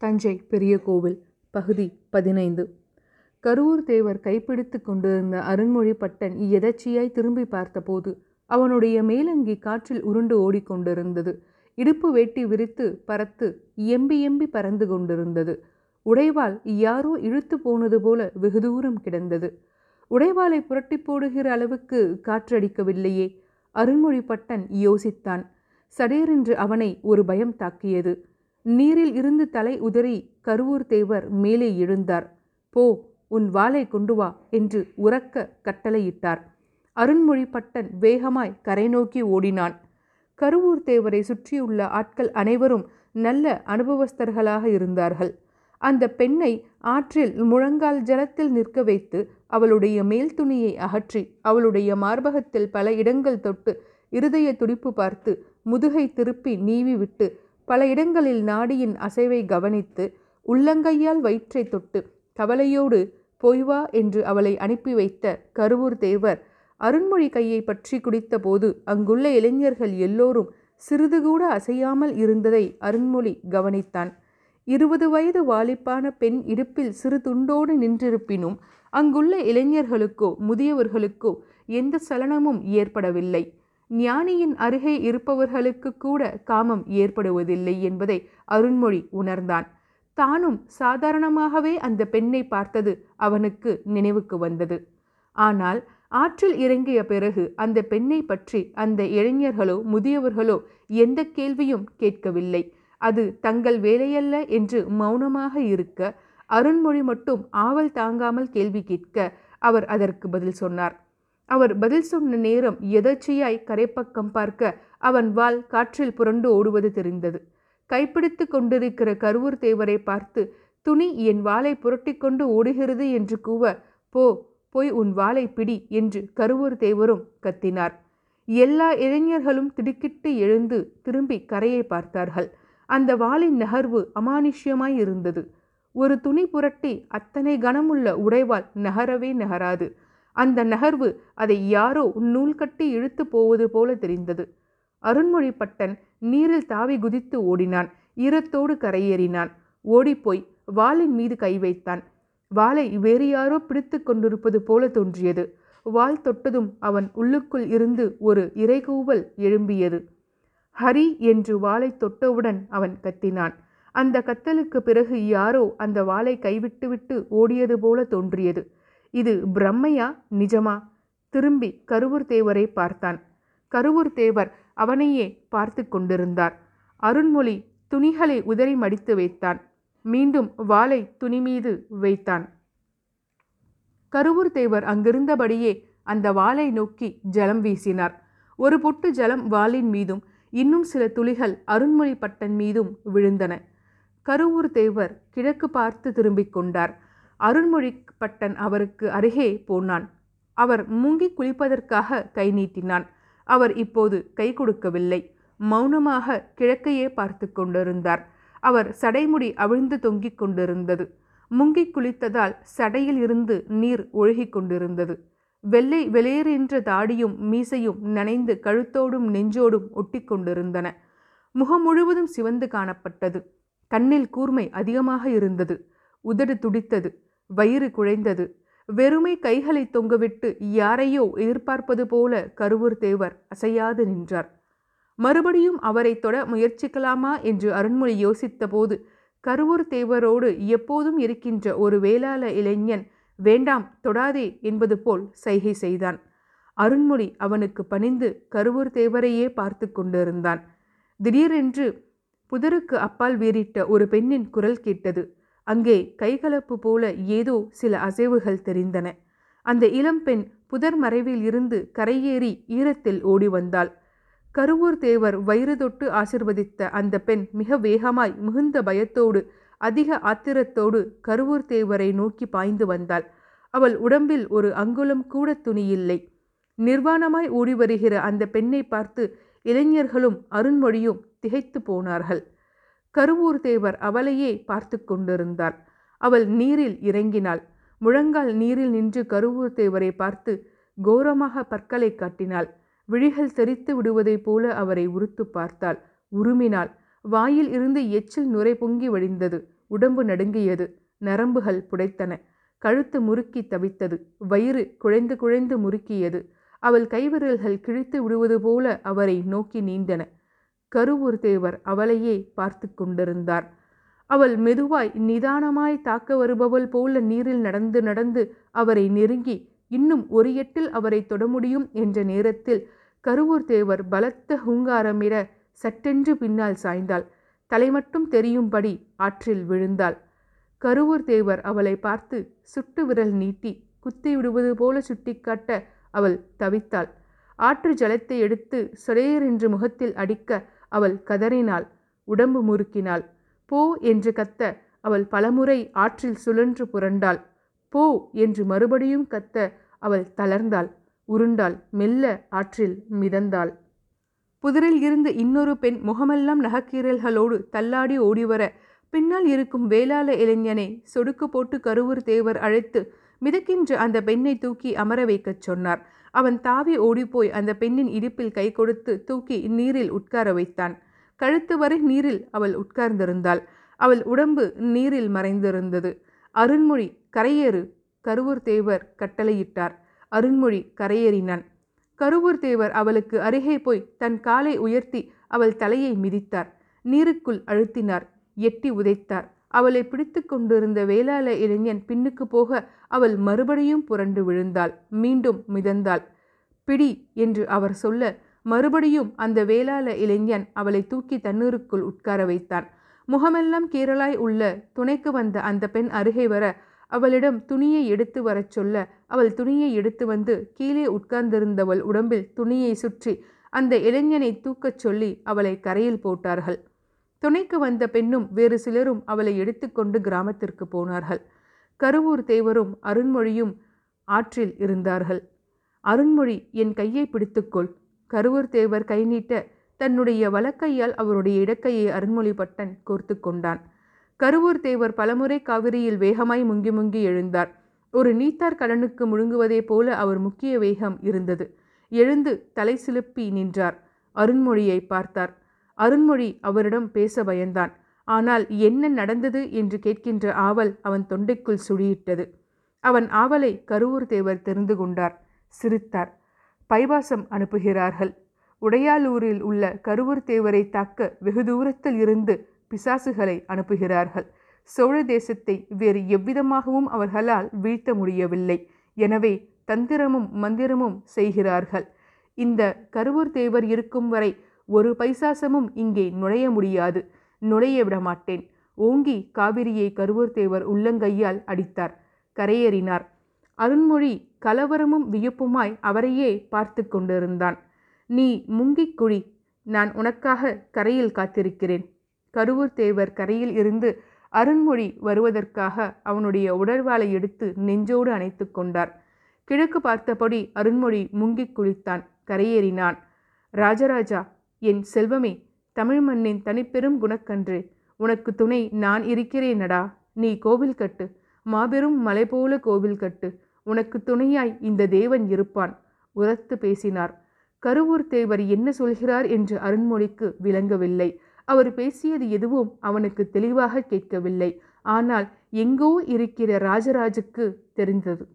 தஞ்சை பெரிய கோவில் பகுதி பதினைந்து. கருவூர் தேவர் கைப்பிடித்து கொண்டிருந்த அருண்மொழி பட்டன் எதர்ச்சியாய் திரும்பி பார்த்தபோது அவனுடைய மேலங்கி காற்றில் உருண்டு ஓடிக்கொண்டிருந்தது. இடுப்பு வேட்டி விரித்து பறத்து எம்பி எம்பி பறந்து கொண்டிருந்தது. உடைவால் யாரோ இழுத்து போனது போல வெகு தூரம் கிடந்தது. உடைவாளை புரட்டி போடுகிற அளவுக்கு காற்றடிக்கவில்லையே. அருண்மொழி பட்டன் யோசித்தான். சடேரென்று அவனை ஒரு பயம் தாக்கியது. நீரில் இருந்து தலை உதறி கருவூர் தேவர் மேலே எழுந்தார். போ உன் வாளை கொண்டு வா என்று உறக்க கட்டளையிட்டார். அருண்மொழி பட்டன் வேகமாய் கரை நோக்கி ஓடினான். கருவூர் தேவரை சுற்றியுள்ள ஆட்கள் அனைவரும் நல்ல அனுபவஸ்தர்களாக இருந்தார்கள். அந்த பெண்ணை ஆற்றில் முழங்கால் ஜலத்தில் நிற்க வைத்து அவளுடைய மேல் துணியை அகற்றி அவளுடைய மார்பகத்தில் பல இடங்கள் தொட்டு இருதய துடிப்பு பார்த்து முதுகை திருப்பி நீவி விட்டு பல இடங்களில் நாடியின் அசைவை கவனித்து உள்ளங்கையால் வயிற்றை தொட்டு கவலையோடு போய் வா என்று அவளை அனுப்பி வைத்த கருவூர் தேவர் அருண்மொழி கையை பற்றி குடித்தபோது அங்குள்ள இளைஞர்கள் எல்லோரும் சிறிது கூட அசையாமல் இருந்ததை அருண்மொழி கவனித்தான். இருபது வயது வாலிப்பான பெண் இடுப்பில் சிறு துண்டோடு நின்றிருப்பினும் அங்குள்ள இளைஞர்களுக்கோ முதியவர்களுக்கோ எந்த சலனமும் ஏற்படவில்லை. ஞானியின் அருகே இருப்பவர்களுக்கு கூட காமம் ஏற்படுவதில்லை என்பதை அருண்மொழி உணர்ந்தான். தானும் சாதாரணமாகவே அந்த பெண்ணை பார்த்தது அவனுக்கு நினைவுக்கு வந்தது. ஆனால் ஆற்றில் இறங்கிய பிறகு அந்த பெண்ணை பற்றி அந்த இளைஞர்களோ முதியவர்களோ எந்த கேள்வியும் கேட்கவில்லை. அது தங்கள் வேலையல்ல என்று மௌனமாக இருக்க அருண்மொழி மட்டும் ஆவல் தாங்காமல் கேள்வி கேட்க அவர் அதற்கு பதில் சொன்னார். அவர் பதில் சொன்ன நேரம் எதர்ச்சியாய் கரைப்பக்கம் பார்க்க அவன் வால் காற்றில் புரண்டு ஓடுவது தெரிந்தது. கைப்பிடித்து கொண்டிருக்கிற கருவூர் தேவரை பார்த்து துணி என் வாளை புரட்டி கொண்டு ஓடுகிறது என்று கூவ போ போய் உன் வாளை பிடி என்று கருவூர் தேவரும் கத்தினார். எல்லா இளைஞர்களும் திடுக்கிட்டு எழுந்து திரும்பி கரையை பார்த்தார்கள். அந்த வாளின் நகர்வு அமானுஷ்யமாய் இருந்தது. ஒரு துணி புரட்டி அத்தனை கனமுள்ள உடைவால் நகரவே நகராது. அந்த நகர்வு அதை யாரோ நூல் கட்டி இழுத்து போவது போல தெரிந்தது. அருண்மொழி பட்டன் நீரில் தாவி குதித்து ஓடினான். ஈரத்தோடு கரையேறினான். ஓடிப்போய் வாளின் மீது கை வைத்தான். வாளை வேறு யாரோ பிடித்து கொண்டிருப்பது போல தோன்றியது. வாள் தொட்டதும் அவன் உள்ளுக்குள் இருந்து ஒரு இறைகூவல் எழும்பியது. ஹரி என்று வாளை தொட்டவுடன் அவன் கத்தினான். அந்த கத்தலுக்கு பிறகு யாரோ அந்த வாளை கைவிட்டுவிட்டு ஓடியது போல தோன்றியது. இது பிரம்மையா? நிஜமா? திரும்பி கருவூர் தேவரை பார்த்தான். கருவூர் தேவர் அவனையே பார்த்து கொண்டிருந்தார். அருண்மொழி துணிகளை உதறி மடித்து வைத்தான். மீண்டும் வாளை துணி மீது வைத்தான். கருவூர் தேவர் அங்கிருந்தபடியே அந்த வாளை நோக்கி ஜலம் வீசினார். ஒரு பொட்டு ஜலம் வாளின் மீதும் இன்னும் சில துளிகள் அருண்மொழி பட்டன் மீதும் விழுந்தன. கருவூர் தேவர் கிழக்கு பார்த்து திரும்பிக் கொண்டார். அருண்மொழி பட்டன் அவருக்கு அருகே போனான். அவர் மூங்கி குளிப்பதற்காக கை நீட்டினான். அவர் இப்போது கை கொடுக்கவில்லை. மௌனமாக கிழக்கையே பார்த்து கொண்டிருந்தார். அவர் சடைமுடி அவிழ்ந்து தொங்கிக் கொண்டிருந்தது. முங்கி குளித்ததால் சடையில் இருந்து நீர் ஒழுகிக் கொண்டிருந்தது. வெள்ளை வெளியேறின்ற தாடியும் மீசையும் நனைந்து கழுத்தோடும் நெஞ்சோடும் ஒட்டி கொண்டிருந்தன. முகம் முழுவதும் சிவந்து காணப்பட்டது. கண்ணில் கூர்மை அதிகமாக இருந்தது. உதடு துடித்தது. வயிறு குழைந்தது. வெறுமை கைகளை தொங்கவிட்டு யாரையோ எதிர்பார்ப்பது போல கருவூர் தேவர் அசையாது நின்றார். மறுபடியும் அவரை தொட முயற்சிக்கலாமா என்று அருண்மொழி யோசித்தபோது கருவூர் தேவரோடு எப்போதும் இருக்கின்ற ஒரு வேளாள இளைஞன் வேண்டாம் தொடாதே என்பது போல் சைகை செய்தான். அருண்மொழி அவனுக்கு பணிந்து கருவூர் தேவரையே பார்த்து கொண்டிருந்தான். திடீரென்று புதருக்கு அப்பால் வீறிட்ட ஒரு பெண்ணின் குரல் கேட்டது. அங்கே கைகலப்பு போல ஏதோ சில அசைவுகள் தெரிந்தன. அந்த இளம்பெண் புதர் மறைவில் இருந்து கரையேறி ஈரத்தில் ஓடி வந்தாள். கருவூர் தேவர் வயிறு தொட்டு ஆசிர்வதித்த அந்த பெண் மிக வேகமாய் மிகுந்த பயத்தோடு அதிக ஆத்திரத்தோடு கருவூர் தேவரை நோக்கி பாய்ந்து வந்தாள். அவள் உடம்பில் ஒரு அங்குலம் கூட துணியில்லை நிர்வாணமாய் ஓடி வருகிற அந்த பெண்ணை பார்த்து இளைஞர்களும் அருண்மொழியும் திகைத்து போனார்கள். கருவூர் தேவர் அவளையே பார்த்து கொண்டிருந்தார் அவள் நீரில் இறங்கினாள். முழங்கால் நீரில் நின்று கருவூர் தேவரை பார்த்து கோரமாக பற்களை காட்டினாள். விழிகள் தெரித்து விடுவதைப் போல அவரை உறுத்து பார்த்தாள். உருமினாள். வாயில் இருந்து எச்சில் நுரை பொங்கி வழிந்தது. உடம்பு நடுங்கியது. நரம்புகள் புடைத்தன. கழுத்து முறுக்கி தவித்தது. வயிறு குழைந்து குழைந்து முறுக்கியது. அவள் கைவிரல்கள் கிழித்து விடுவது போல அவரை நோக்கி நீண்டன கருவூர் தேவர் அவளையே பார்த்து கொண்டிருந்தார். அவள் மெதுவாய் நிதானமாய் தாக்க வருபவள் போல நீரில் நடந்து நடந்து அவரை நெருங்கி இன்னும் ஒரு எட்டில் அவரை தொட முடியும் என்ற நேரத்தில் கருவூர் தேவர் பலத்த ஹூங்காரமிட சட்டென்று பின்னால் சாய்ந்தாள். தலை மட்டும் தெரியும்படி ஆற்றில் விழுந்தாள். கருவூர் தேவர் அவளை பார்த்து சுட்டு விரல் நீட்டி குத்தி விடுவது போல சுட்டிக்காட்ட அவள் தவித்தாள். ஆற்று ஜலத்தை எடுத்து சொடையரென்று முகத்தில் அடிக்க அவள் கதறினாள் உடம்பு முறுக்கினாள். போ என்று கத்த அவள் பலமுறை ஆற்றில் சுழன்று புரண்டாள். போ என்று மறுபடியும் கத்த அவள் தளர்ந்தாள் உருண்டாள் மெல்ல ஆற்றில் மிதந்தாள். புதிரில் இருந்து இன்னொரு பெண் முகமெல்லாம் நகக்கீரல்களோடு தள்ளாடி ஓடிவர பின்னால் இருக்கும் வேளாள இளைஞனை சொடுக்கு போட்டு கருவூர் தேவர் அழைத்து மிதக்கின்ற அந்த பெண்ணை தூக்கி அமர வைக்கச் சொன்னார். அவன் தாவி ஓடிப்போய் அந்த பெண்ணின் இடுப்பில் கை கொடுத்து தூக்கி நீரில் உட்கார வைத்தான். கழுத்து வரை நீரில் அவள் உட்கார்ந்திருந்தாள். அவள் உடம்பு நீரில் மறைந்திருந்தது. அருண்மொழி கரையேறு கருவூர் தேவர் கட்டளையிட்டார். அருண்மொழி கரையேறினான். கருவூர் தேவர் அவளுக்கு அருகே போய் தன் காலை உயர்த்தி அவள் தலையை மிதித்தார். நீருக்குள் அழுத்தினார். எட்டி உதைத்தார். அவளை பிடித்து கொண்டிருந்த வேளாள இளைஞன் பின்னுக்கு போக அவள் மறுபடியும் புரண்டு விழுந்தாள். மீண்டும் மிதந்தாள். பிடி என்று அவர் சொல்ல மறுபடியும் அந்த வேளாள இளைஞன் அவளை தூக்கி தண்ணீருக்குள் உட்கார வைத்தான். முகமெல்லாம் கீரலாய் உள்ள துணைக்கு வந்த அந்த பெண் அருகே வர அவளிடம் துணியை எடுத்து வரச் சொல்ல அவள் துணியை எடுத்து வந்து கீழே உட்கார்ந்திருந்தவள் உடம்பில் துணியை சுற்றி அந்த இளைஞனை தூக்கச் சொல்லி அவளை கரையில் போட்டார்கள். துணைக்கு வந்த பெண்ணும் வேறு சிலரும் அவளை எடுத்துக்கொண்டு கிராமத்திற்கு போனார்கள். கருவூர் தேவரும் அருண்மொழியும் ஆற்றில் இருந்தார்கள். அருண்மொழி என் கையை பிடித்துக்கொள் கருவூர் தேவர் கை நீட்ட தன்னுடைய வலக்கையால் அவருடைய இடக்கையை அருண்மொழி பட்டன் கோர்த்து கொண்டான். கருவூர் தேவர் பலமுறை காவிரியில் வேகமாய் முங்கி முங்கி எழுந்தார். ஒரு நீத்தார் கடனுக்கு முழுங்குவதே போல அவர் முக்கிய வேகம் இருந்தது. எழுந்து தலை சிலுப்பி நின்றார். அருண்மொழியை பார்த்தார். அருண்மொழி அவரிடம் பேச பயந்தான். ஆனால் என்ன நடந்தது? என்று கேட்கின்ற ஆவல் அவன் தொண்டைக்குள் சுழியிட்டது. அவன் ஆவலை கருவூர் தேவர் தெரிந்து கொண்டார். சிரித்தார். பைபாசம் அனுப்புகிறார்கள். உடையாலூரில் உள்ள கருவூர் தேவரை தாக்க வெகு தூரத்தில் இருந்து பிசாசுகளை அனுப்புகிறார்கள். சோழ தேசத்தை வேறு எவ்விதமாகவும் அவர்களால் வீழ்த்த முடியவில்லை. எனவே தந்திரமும் மந்திரமும் செய்கிறார்கள். இந்த கருவூர் தேவர் இருக்கும் வரை ஒரு பைசாசமும் இங்கே நுழைய முடியாது. நுழைய விட மாட்டேன் ஓங்கி காவிரியை கருவூர் தேவர் உள்ளங்கையால் அடித்தார். கரையேறினார். அருண்மொழி கலவரமும் வியப்புமாய் அவரையே பார்த்து கொண்டிருந்தான். நீ முங்கிக் குழி. நான் உனக்காக கரையில் காத்திருக்கிறேன். கருவூர் தேவர் கரையில் இருந்து அருண்மொழி வருவதற்காக அவனுடைய உடல்வாளை எடுத்து நெஞ்சோடு அணைத்து கொண்டார். கிழக்கு பார்த்தபடி அருண்மொழி முங்கிக் குளித்தான் கரையேறினான். ராஜராஜா என் செல்வமே தமிழ் மண்ணின் தனிப்பெரும் குணக்கன்று. உனக்கு துணை நான் இருக்கிறேனடா. நீ கோவில் கட்டு. மாபெரும் மலை போல கோவில் கட்டு. உனக்கு துணையாய் இந்த தேவன் இருப்பான். உரத்து பேசினார். கருவூர் தேவர் என்ன சொல்கிறார் என்று அருண்மொழிக்கு விளங்கவில்லை. அவர் பேசியது எதுவும் அவனுக்கு தெளிவாக கேட்கவில்லை. ஆனால் எங்கோ இருக்கிற ராஜராஜுக்கு தெரிந்தது.